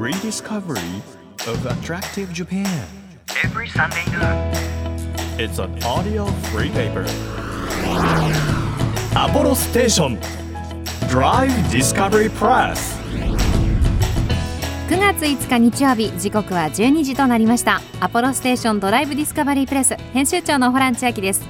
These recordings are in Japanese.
rediscovery of attractive Japan. every Sunday noon. It's an audio free paper. Apollo Station Drive Discovery Press. 9月5日日曜日時刻は12時となりましたアポロステーションドライブディスカバリープレス編集長のホラン千秋です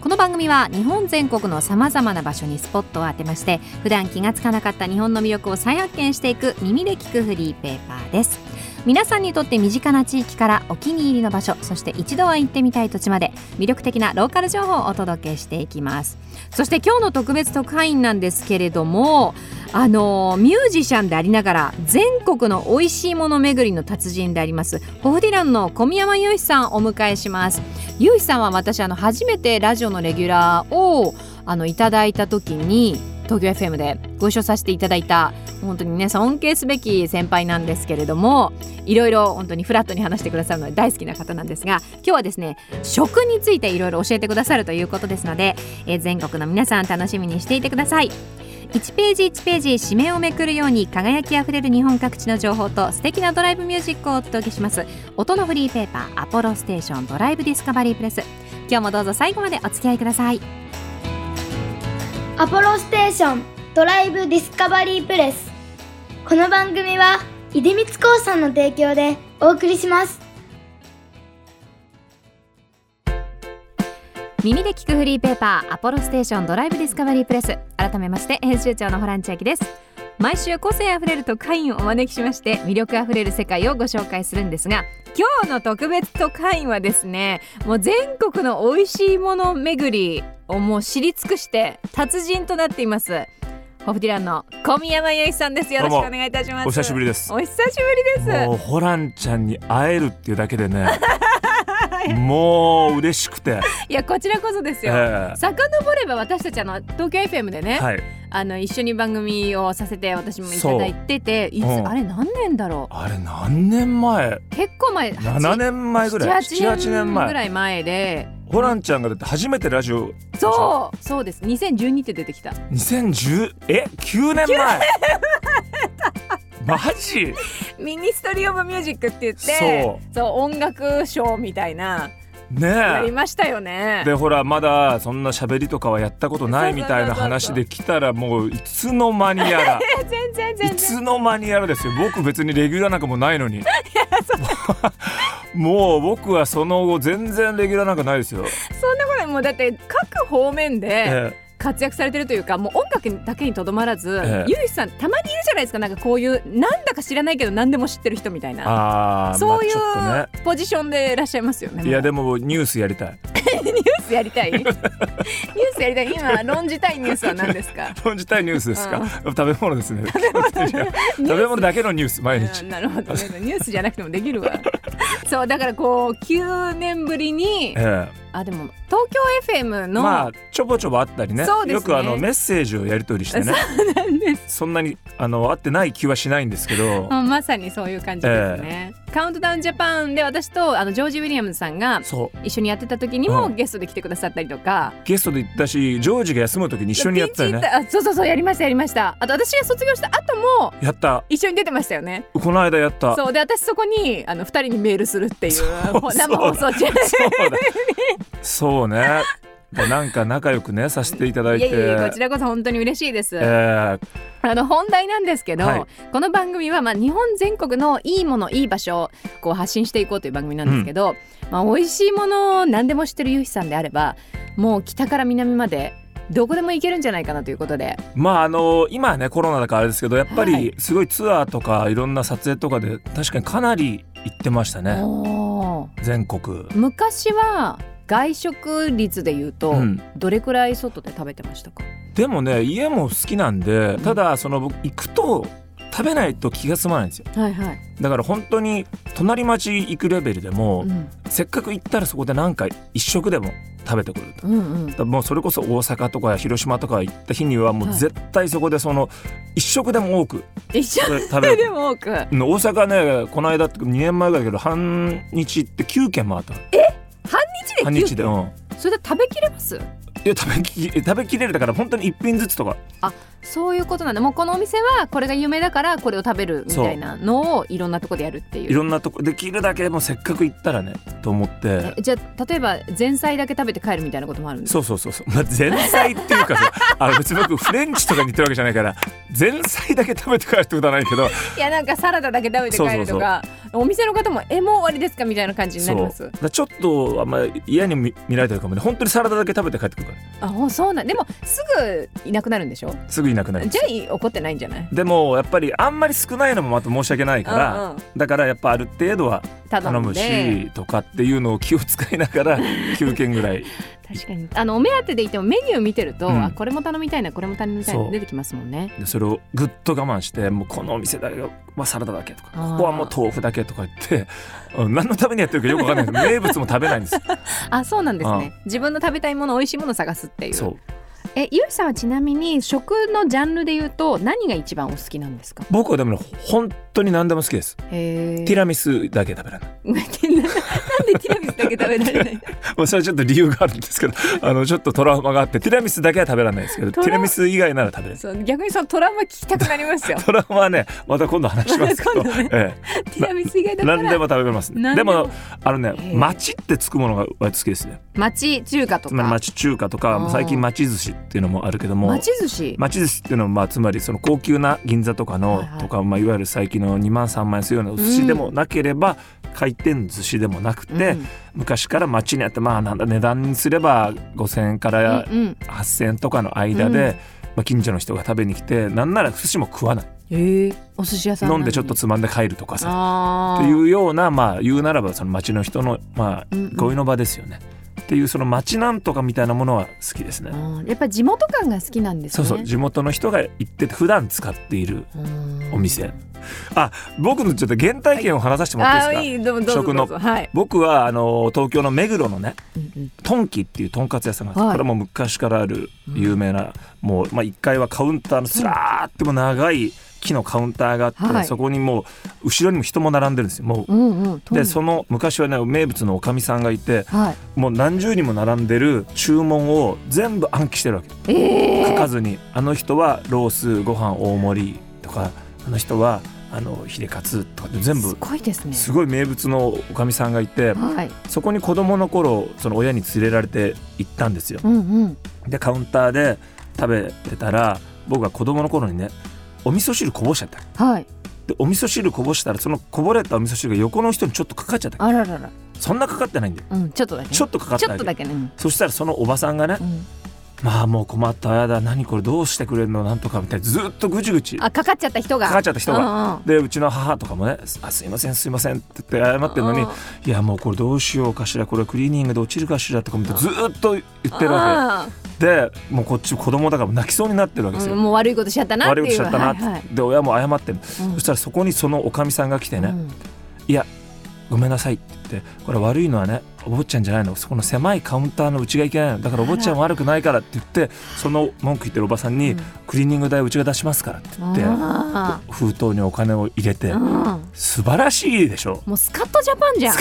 この番組は日本全国のさまざまな場所にスポットを当てまして普段気がつかなかった日本の魅力を再発見していく耳で聞くフリーペーパーです。皆さんにとって身近な地域からお気に入りの場所そして一度は行ってみたい土地まで魅力的なローカル情報をお届けしていきます。そして今日の特別特派員なんですけれどもあのミュージシャンでありながら全国の美味しいもの巡りの達人でありますホフディランの小宮山雄飛さんをお迎えします。雄飛さんは私あの初めてラジオのレギュラーをあのいただいた時に東京 FM でご一緒させていただいた本当にね尊敬すべき先輩なんですけれどもいろいろ本当にフラットに話してくださるので大好きな方なんですが今日はですね食についていろいろ教えてくださるということですので、えー全国の皆さん楽しみにしていてください。1ページ1ページ紙面をめくるように輝きあふれる日本各地の情報と素敵なドライブミュージックをお届けします。音のフリーペーパーアポロステーションドライブディスカバリープレス。今日もどうぞ最後までお付き合いください。アポロステーションドライブディスカバリープレス。この番組は出光興産の提供でお送りします。耳で聞くフリーペーパーアポロステーションドライブディスカバリープレス。改めまして編集長のホラン千秋です。毎週個性あふれる特派員をお招きしまして魅力あふれる世界をご紹介するんですが今日の特別特派員はですねもう全国の美味しいもの巡りをもう知り尽くして達人となっていますホフディランの小宮山由依さんです。よろしくお願いいたします。お久しぶりです。お久しぶりです。もうホランちゃんに会えるっていうだけでねもう嬉しくて、いやこちらこそですよ、え遡れば私たちあの東京 FM でね、えはい。あの一緒に番組をさせて私もいただいてていつ、うん。あれ何年だろあれ何年前？う結構前。7年前ぐらい。78 78年年前ぐらい前で。ホランちゃんがだって初めてラジオ。そう。そうです。2012って出てきた。2010え？9年前マジ？ミニストリー・オブ・ミュージックって言ってそう。そう音楽賞みたいなねやりえましたよね。でほらまだそんな喋りとかはやったことないみたいな話で来たらもういつの間にやら。全然全然いつの間にやらですよ。僕別にレギュラーなんかもないのに。もう僕はその後全然レギュラーなんかないですよ、そんなこともうだって各方面でえ活躍されてるというかもう音楽だけにとどまらず、ええ。ゆいさんたまにいるじゃないですか。なんかこういうなんだか知らないけど何でも知ってる人みたいえなそういうポジションでいらっしゃいますよね。いやでももニュースやりたい。ニュースやりたい。ニュースやりたい。今論じたいニュースは何ですか？論じたいニュースですか、うん。食べ物ですね。食べ物。だけのニュース毎日。うんなるほど。ねニュースじゃなくてもできるわ。そうだからこう9年ぶりにえあでも東京 FM えの、まあちょぼちょぼあったりね。そうですね。よくあのメッセージをやり取りしてねそんなにあの合ってない気はしないんですけど。まさにそういう感じですね、カウントダウンジャパンで私とあのジョージ・ウィリアムズさんが一緒にやってた時にもうんゲストで来てくださったりとか、ゲストで行ったしジョージが休む時に一緒にやったよね。そうそうそうやりましたやりました。あと私が卒業した後もやった。一緒に出てましたよね。この間やった。そう。で私そこにあの二人にメールするっていう生放送中そうだ。そうね。でなんか仲良くねさせていただいて。いやいやこちらこそ本当に嬉しいです、えー。あの本題なんですけど、はい。この番組はまあ日本全国のいいものいい場所をこう発信していこうという番組なんですけど、まあ、美味しいものを何でも知ってるゆうひさんであればもう北から南までどこでも行けるんじゃないかなということで。まああの今はねコロナだからあれですけどやっぱはい。りすごいツアーとかいろんな撮影とかで確かにかなり行ってましたね。全国。昔は外食率で言うと、うん。どれくらい外で食べてましたか？でもね家も好きなんでただその僕行くと食べないと気が済まないんですよ。はいはい、だから本当に隣町行くレベルでも、うん、せっかく行ったらそこでなんか一食でも食べてくると。うんうん。もうそれこそ大阪とか広島とか行った日にはもはい。う絶対そこでその一食でも多く一緒食べでるも多く。うん。大阪ねこの間って2年前ぐらいだけど半日って9軒回ったの半日でうん。それで食べきれます？いや食べき食べきれるだから本当に一品ずつとか。そういうことなんだ。もうこのお店はこれが有名だからこれを食べるみたいなのをいろんなとこでやるっていう。いろんなとこできるだけもうせっかく行ったらねと思って。えじゃあ例えば前菜だけ食べて帰るみたいなこともあるんですそうそうそうそう、まあ、前菜っていうかさあの別に僕フレンチとかに行ってるわけじゃないから前菜だけ食べて帰るってことはないけどいやなんかサラダだけ食べて帰るとかお店の方も「えもう終わりですか?」みたいな感じになります。ちょっとあんま嫌に見見られてるかもね本当にサラダだけ食べて帰ってくるからあそうなんでもすぐいなくなるんでしょ？すぐいなくなるじゃあい怒ってないんじゃない？でもやっぱりあんまり少ないのもまた申し訳ないから、うんうん。だからやっぱある程度は頼むで。しとかっていうのを気を使いながら 9件ぐらい確かに。あのお目当てでいてもメニュー見てると、うん。あこれも頼みたいなこれも頼みたいな出てきますもんね。でそれをぐっと我慢してもうこのお店だけはサラダだけとかここはもう豆腐だけとか言ってうん 何のためにやってるかよくわかんない。けど名物も食べないんです。よ あそうなんですね。自分の食べたいもの美味しいものを探すっていう。そう。えゆうさんはちなみに食のジャンルで言うと何が一番お好きなんですか？僕はでもね本当に何でも好きです。へティラミスだけ食べられない でティラミスだけ食べられないまあ それはちょっと理由があるんですけどあのちょっっとトラウマがあってティラミスだけは食べられないですけどティラミス以外なら食べれる。そう逆にそのトラウマ聞きたくなりますよ。トラウマはねまた今度話しますけど、今度ね。えティラミス以外え、だったら。何でも食べれますでも。あのね町ってつくものが割と好きですね。町中華とつまりか町中華とあかー。最近町寿司っていうのもあるけども町寿司？町寿司っていうのはまあつまりその高級な銀座とかの、はいはい。とか、まあ、いわゆる最近の2万3万円するようなお寿司でもなければ、回転寿司でもなくて、うん。昔から町にあってまあなんだ値段にすれば5,000円からうんうん。8,000円とかの間で、うん。まあ、近所の人が食べに来てなんなら寿司も食わない。ええお寿司屋さん飲んでちょっとつまんで帰るとかさ。あー。っていうようなまあ言うならばその町の人のまあうんうん。憩いの場ですよね。っていうその町なんとかみたいなものは好きですね。うんやっぱ地元感が好きなんですね。そうそう地元の人が行ってて普段使っているうん。お店。あ僕のちょっと原体験を話させてもらっていいですか、食の。はい、僕はあの東京の目黒のねうんうん。トンキっていうとんかつ屋さんがこれも昔からある有名な、もう、まあ、1階はカウンターのすらーっても長い木のカウンターがあって、はい。そこにもう後ろにも人も並んでるんですよ。もう。うんうんでその昔はね名物のおかみさんがいてはい。もう何十人も並んでる注文を全部暗記してるわけ。ええ書かずにあの人はロースご飯大盛りとかあの人はあのヒレカツとかで全す部ごいですね。すごい名物のおかみさんがいてはい。そこに子供の頃その親に連れられて行ったんですよ。うんうん。でカウンターで食べてたら僕が子供の頃にねお味噌汁こぼしちゃった。はい。でお味噌汁こぼしたらそのこぼれたお味噌汁が横の人にちょっとかかっちゃった。あららら。そんなかかってないんだよ。うんちょっとだけね。ちょっとかかったちょっとだけね。うんそしたらそのおばさんがねうんまあもう困ったやだ何これどうしてくれるの？なんとかみたいなずっとぐちぐち。あかかっちゃった人が。かかっちゃった人が。がでうちの母とかもね「あすいませんすいません」って言って謝ってるのに「いやもうこれどうしようかしらこれクリーニングで落ちるかしら」とかもずっと言ってるわけでもうこっち子供だから泣きそうになってるわけですよ。もう悪いことしちゃったな悪いことしちゃったな。って、はいはい。で親も謝ってる、うん。そしたらそこにそのおかみさんが来てね「うん。いやごめんなさい」って言って「これ悪いのはねお坊ちゃんじゃないの。そこの狭いカウンターのうちがいけないの。だからお坊ちゃんは悪くないから」って言ってその文句言ってるおばさんにうん「クリーニング代うちが出しますから」って言ってあ封筒にお金を入れて素晴らしいでしょ。もうスカットジャパンじゃん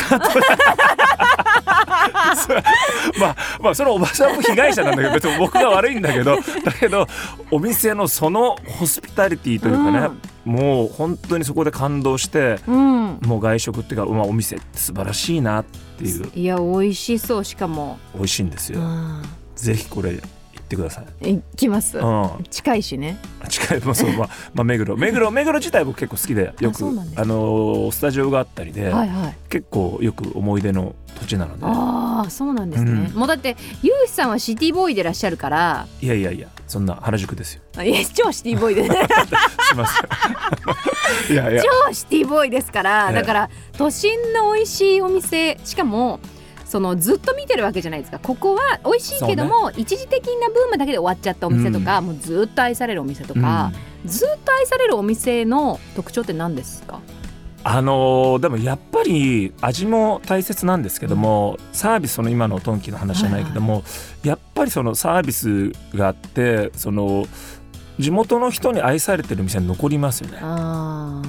まあまあそのおばさんも被害者なんだけど別に僕が悪いんだけどだけどお店のそのホスピタリティというかね、もう本当にそこで感動してうん。もう外食っていうか、まあ、お店って素晴らしいなっていう。いや美味しそうしかも。美味しいんですよ、うん。ぜひこれ行ってください、行きます。うん、近いしね。近い。もそう、まあ、まあ目黒。目黒目黒自体僕結構好きでよくあのースタジオがあったりで、はいはい。結構よく思い出の土地なので。ああそうなんですね、うん。もうだってゆうしさんはシティボーイでいらっしゃるから。いやいやいやそんな原宿ですよ。あいや超シティボーイで。すいません。いやいや。超シティボーイですから。ええ。だから都心の美味しいお店しかもそのずっと見てるわけじゃないですか。ここは美味しいけども、一時的なブームだけで終わっちゃったお店とか、もうずっと愛されるお店とか、ずっと愛されるお店の特徴って何ですか？あのーでもやっぱり味も大切なんですけども、サービスその今のトンキの話じゃないけども、やっぱりそのサービスがあってその地元の人に愛されてる店は残りますよね。あ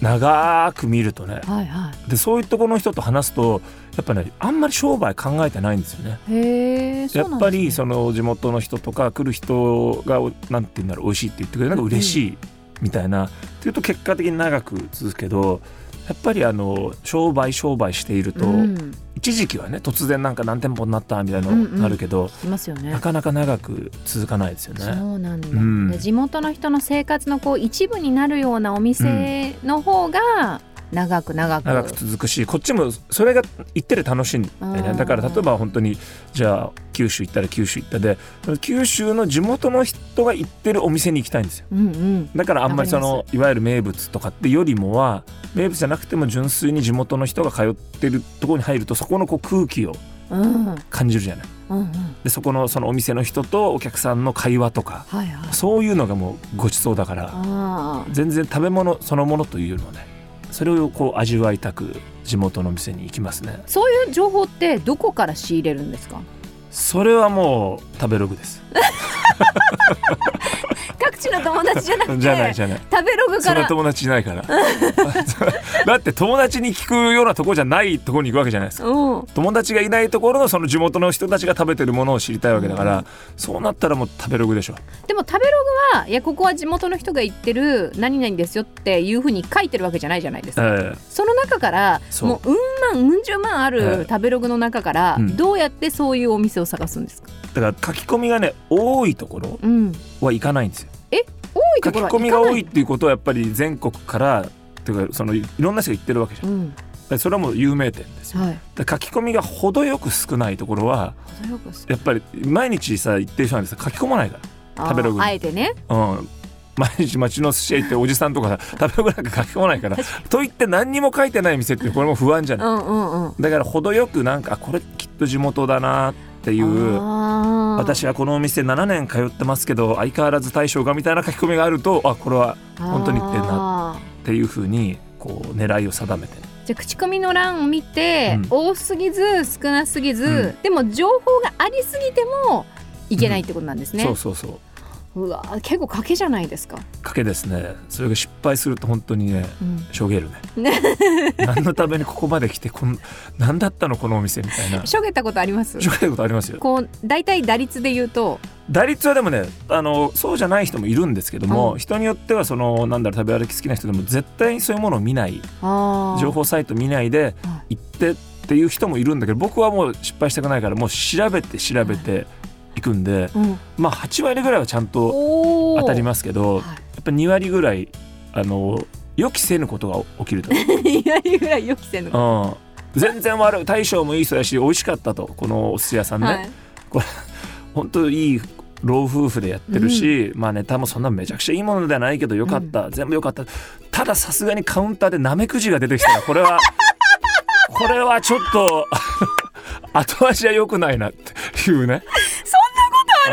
長く見るとね。ーはいはい。でそういうところの人と話すとやっぱねあんまり商売考えてないんですよね。へやっぱりその地元の人とか来る人がなんて言うんだろう美味しいって言ってくれるのが嬉しいみたいな、っていうと結果的に長く続くけどやっぱりあの商売商売していると、うん、一時期はね突然なんか何店舗になったみたいなのうんうんなるけど、いますよねな。かなか長く続かないですよそね。うなんだ、うんで地元の人の生活のこう一部になるようなお店の方が長く長く、長く続くしこっちもそれが行ってる楽しいんだよね。だから例えば本当にじゃあ九州行ったら九州行ったで九州の地元の人が行ってるお店に行きたいんですよ。うんうん。だからあんまりそのいわゆる名物とかってよりもは名物じゃなくても純粋に地元の人が通ってるところに入るとそこのこう空気をうん。感じるじゃない。うんうん。でそこのそのお店の人とお客さんの会話とかはいはい。そういうのがもうごちそうだから全然食べ物そのものというよりもねそれをこう味わいたく地元の店に行きますね。そういう情報ってどこから仕入れるんですか？それはもう食べログです 各地の友達じゃなくてじゃないじゃない。食べログから。そんな友達いないから。だって友達に聞くようなところじゃないところに行くわけじゃないですか。うん。友達がいないところのその地元の人たちが食べてるものを知りたいわけだから、そうなったらもう食べログでしょ。でも食べログはいやここは地元の人が言ってる何々ですよっていうふうに書いてるわけじゃないじゃないですか、えその中からもううん万うん十万あえるえ食べログの中からうん。どうやってそういうお店を探すんですか、えだから書き込みがね多いところうん、は行かないんですよ多いところは書き込みが多いっていうことはやっぱり全国からっていうかそのいろんな人が行ってるわけじゃん。うん。でそれはもう有名店です。よはい。で書き込みが程よく少ないところはやっぱり毎日さ行ってる人なんです書き込まないから食べログに。あえてね。うん、毎日町の寿司屋行っておじさんとかさ食べログなんか書き込まないから と言って何にも書いてない店ってこれも不安じゃない。うんうんうん。だから程よくなんかあこれきっと地元だなっていう私はこのお店7年通ってますけど相変わらず大将がみたいな書き込みがあるとあこれは本当に言ってんなっていうふうにこう狙いを定めて。じゃあ口コミの欄を見て、うん。多すぎず少なすぎず、うん。でも情報がありすぎてもいけないってことなんですね、そうそうそううわ結構賭けじゃないですか、賭けですね。それが失敗すると本当にねうん。しょげるね。何のためにここまで来てこん何だったのこのお店みたいな。しょげたことあります？しょげることありますよ。こう大体打率で言うと。打率はでもねあのそうじゃない人もいるんですけども、うん。人によってはそのなんだろう食べ歩き好きな人でも絶対にそういうものを見ない。情報サイト見ないでは行ってっていう人もいるんだけど僕はもう失敗したくないからもう調べて調べていくんで、うん、まあ8割ぐらいはちゃんと当たりますけどやはっぱ2割ぐらいあの予期せぬことが起きると、い、いやいぐらい予期せぬ、うん、全然悪い大将もいい人だし美味しかったと。このお寿司屋さんね、はい。本当いい老夫婦でやってるし、まあネタもそんなめちゃくちゃいいものではないけどよかった、全部よかった。たださすがにカウンターでなめくじが出てきたらこれはこれはちょっと 後味は良くないなっていうね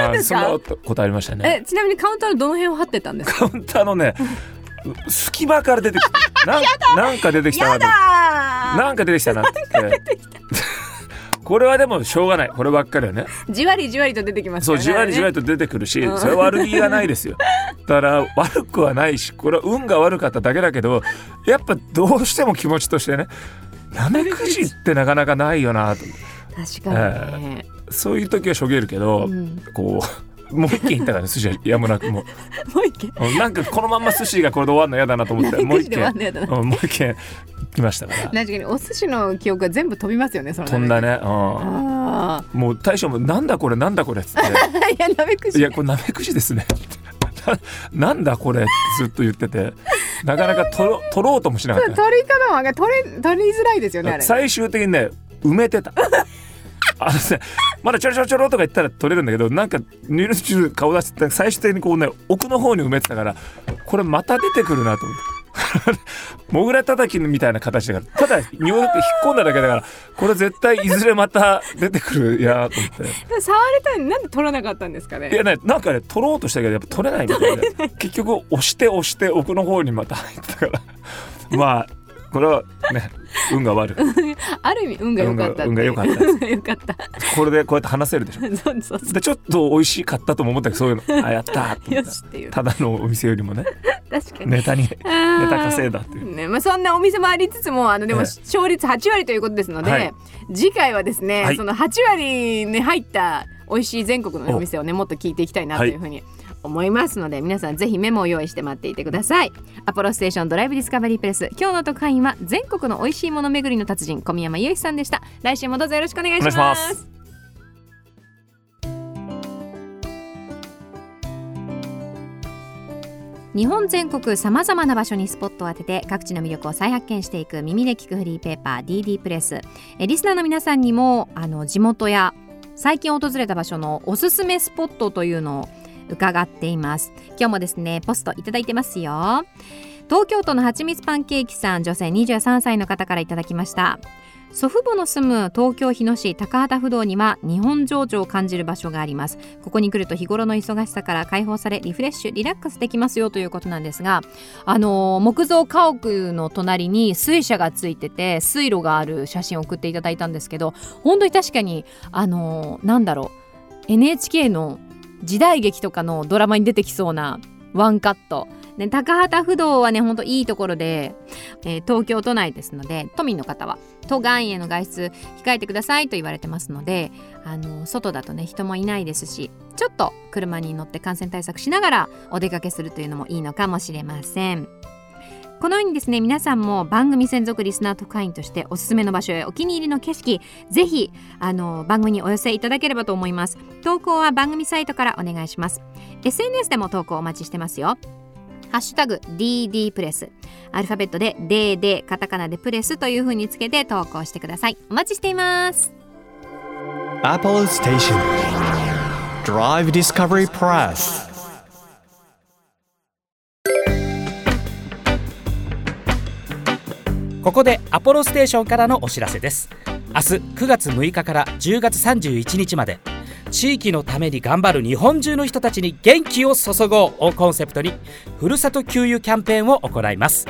あるんですか？ことありましたね。えちなみにカウンターのどの辺を張ってたんです。かカウンターのね隙間から出てきた。なんなんか出てきたななんか出てきたなって。これはでもしょうがない。こればっかりはね。じわりじわりと出てきますそうじわりじわりと出てくるしそれは悪気がないですよ。だから悪くはないしこれは運が悪かっただけだけどやっぱどうしても気持ちとしてねなめくじってなかなかないよなと。確かにね、そういう時はしょげるけど、うん。こうもう一軒行ったからね寿司屋 やむなくももう一軒。うなんかこのまんま寿司がこれで終わるの嫌だなと思ってもう一軒うんもう一軒来ましたから。確かにお寿司の記憶が全部飛びますよねその飛んだね、うん、あもう大将も「なんだこれ？なんだこれ」っつって。あ いやなめく「じ。いやこれなめくじですね」な なんだこれ？ってずっと言ってて。なかなか取ろ取ろうともしなかった。取り方は取れ取りづらいですよねあれ。最終的にね埋めてたあのねまだちょろちょろちょろとか言ったら取れるんだけどなんかニュルニュル顔出して最終的にこうね奥の方に埋めてたからこれまた出てくるなと思って。モグラ叩きみたいな形だから。ただニョーって引っ込んだだけだからこれ絶対いずれまた出てくるやと思って。触れたなんで取らなかったんですかね？いやねなんかね取ろうとしたけどやっぱ取れないみたいで結局押して押して奥の方にまた入ったから。まあこれはね運が悪い。ある意味運が良かった運が良かった。良かった。これでこうやって話せるでしょ。そうそうそでちょっと美味しかったとも思ったけどそういうのあやったよしっていう。たただのお店よりもね。確かに。ネタにネネタ稼いだっていう。ねまあ、そんなお店もありつつもあのでもええ。勝率8割ということですので、はい。次回はですね、はい。その8割に入った美味しい全国のお。店をねもっと聞いていきたいなというふうに思いますので、皆さんぜひメモを用意して待っていてください。アポロステーションドライブディスカバリープレス。今日の特派員は全国の美味しいもの巡りの達人小宮山雄飛さんでした。来週もどうぞよろしくお願いします。お願いします。日本全国さまざまな場所にスポットを当てて各地の魅力を再発見していく耳で聞くフリーペーパー DD プレス。えリスナーの皆さんにもあの地元や最近訪れた場所のおすすめスポットというのを伺っています。今日もですねポストいただいてますよ。東京都のはちみつパンケーキさん女性23歳の方からいただきました。祖父母の住む東京日野市高畑不動には日本情緒を感じる場所があります。ここに来ると日頃の忙しさから解放されリフレッシュリラックスできますよということなんですがあのー木造家屋の隣に水車がついてて水路がある写真を送っていただいたんですけど本当に確かにあのーなんだろう NHK の時代劇とかのドラマに出てきそうなワンカットね高畑不動はねほんといいところで、えー東京都内ですので都民の方は都外への外出控えてくださいと言われてますのであの外だとね人もいないですしちょっと車に乗って感染対策しながらお出かけするというのもいいのかもしれません。このようにですね皆さんも番組専属リスナー特派員としておすすめの場所へお気に入りの景色ぜひあの番組にお寄せいただければと思います。投稿は番組サイトからお願いします。SNS でも投稿お待ちしてますよ。ハッシュタグ DD プレスアルファベットで DD カタカナでプレスという風につけて投稿してください。お待ちしています。Apple Station. Drive Discovery Press. ここでアポロステーションからのお知らせです。明日9月6日から10月31日まで地域のために頑張る日本中の人たちに元気を注ごうをコンセプトにふるさと給油キャンペーンを行います。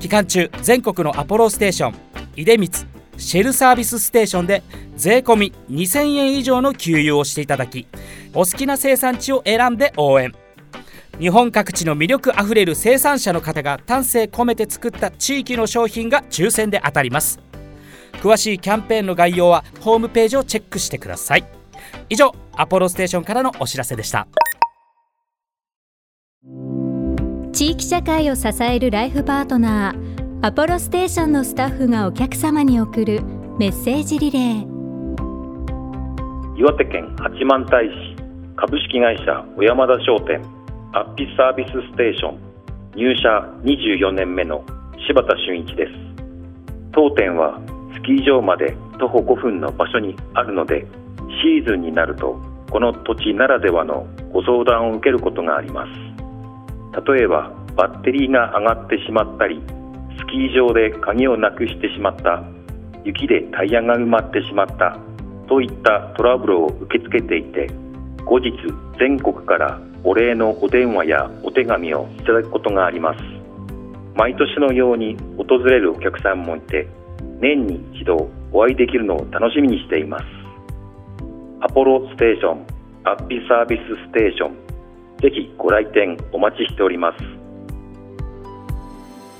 期間中全国のアポロステーション出光シェルサービスステーションで税込2000円以上の給油をしていただきお好きな生産地を選んで応援。日本各地の魅力あふれる生産者の方が丹精込めて作った地域の商品が抽選で当たります。詳しいキャンペーンの概要はホームページをチェックしてください。以上アポロステーションからのお知らせでした。地域社会を支えるライフパートナーアポロステーションのスタッフがお客様に送るメッセージリレー。岩手県八幡平市株式会社小山田商店アッピサービスステーション。入社24年目の柴田俊一です。当店はスキー場まで徒歩5分の場所にあるのでシーズンになるとこの土地ならではのご相談を受けることがあります。例えばバッテリーが上がってしまったりスキー場で鍵をなくしてしまった雪でタイヤが埋まってしまったといったトラブルを受け付けていて後日全国からお礼のお電話やお手紙をいただくことがあります。毎年のように訪れるお客さんもいて年に一度お会いできるのを楽しみにしています。アポロステーションアッピサービスステーションぜひご来店お待ちしております。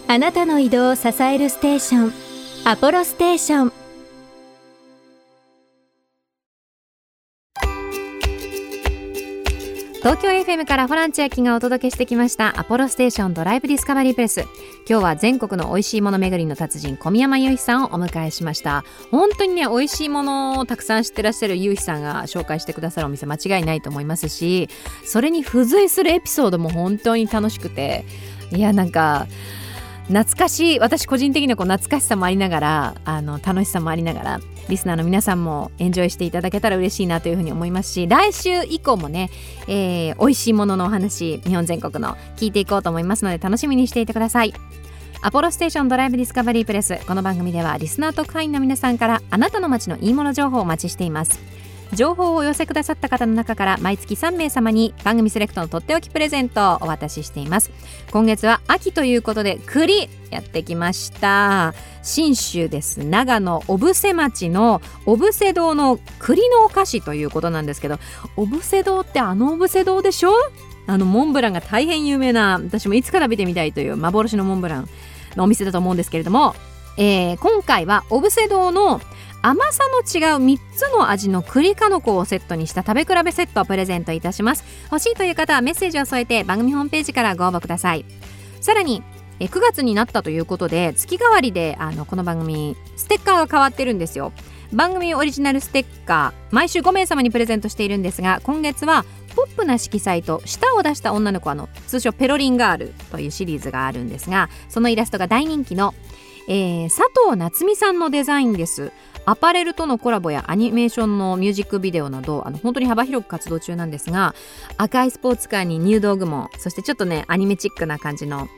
あなたの移動を支えるステーションアポロステーション。東京 FM からホラン千秋がお届けしてきましたアポロステーションドライブディスカバリープレス今日は全国の美味しいもの巡りの達人小宮山雄飛さんをお迎えしました。本当にね美味しいものをたくさん知ってらっしゃる雄飛さんが紹介してくださるお店間違いないと思いますしそれに付随するエピソードも本当に楽しくて。いやなんか懐かしい私個人的にはこう懐かしさもありながらあの楽しさもありながらリスナーの皆さんもエンジョイしていただけたら嬉しいなというふうに思いますし来週以降もね、えー、美味しいもののお話日本全国の聞いていこうと思いますので楽しみにしていてください。アポロステーションドライブディスカバリープレスこの番組ではリスナー特派員の皆さんからあなたの街のいいもの情報をお待ちしています。情報をお寄せくださった方の中から毎月3名様に番組セレクトのとっておきプレゼントをお渡ししています。今月は秋ということで栗やってきました。信州です。長野小布施町の小布施堂の栗のお菓子ということなんですけど小布施堂ってあの小布施堂でしょ？あのモンブランが大変有名な私もいつか食べてみたいという幻のモンブランのお店だと思うんですけれども、えー今回はオブセドの甘さの違う3つの味の栗かのこをセットにした食べ比べセットをプレゼントいたします。欲しいという方はメッセージを添えて番組ホームページからご応募ください。さらにえ9月になったということで月替わりであのこの番組ステッカーが変わってるんですよ。番組オリジナルステッカー毎週5名様にプレゼントしているんですが今月はポップな色彩と舌を出した女の子あの通称ペロリンガールというシリーズがあるんですがそのイラストが大人気の、えー佐藤夏美さんのデザインです。アパレルとのコラボやアニメーションのミュージックビデオなどあの本当に幅広く活動中なんですが赤いスポーツカーに入道雲そしてちょっとねアニメチックな感じの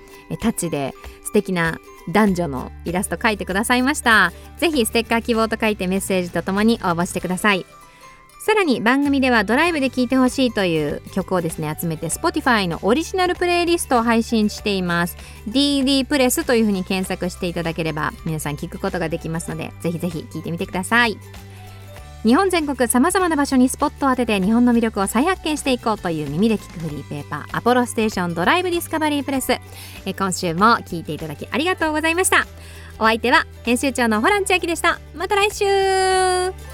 タッチで素敵な男女のイラスト描いてくださいました。是非ステッカー希望と書いてメッセージとともに応募してください。さらに番組ではドライブで聴いてほしいという曲をですね集めて Spotify のオリジナルプレイリストを配信しています。DD プレスというふうに検索していただければ皆さん聞くことができますのでぜひぜひ聴いてみてください。日本全国さまざまな場所にスポットを当てて日本の魅力を再発見していこうという耳で聞くフリーペーパーアポロステーションドライブディスカバリープレス。え今週も聞いていただきありがとうございました。お相手は編集長のホラン千秋でした。また来週。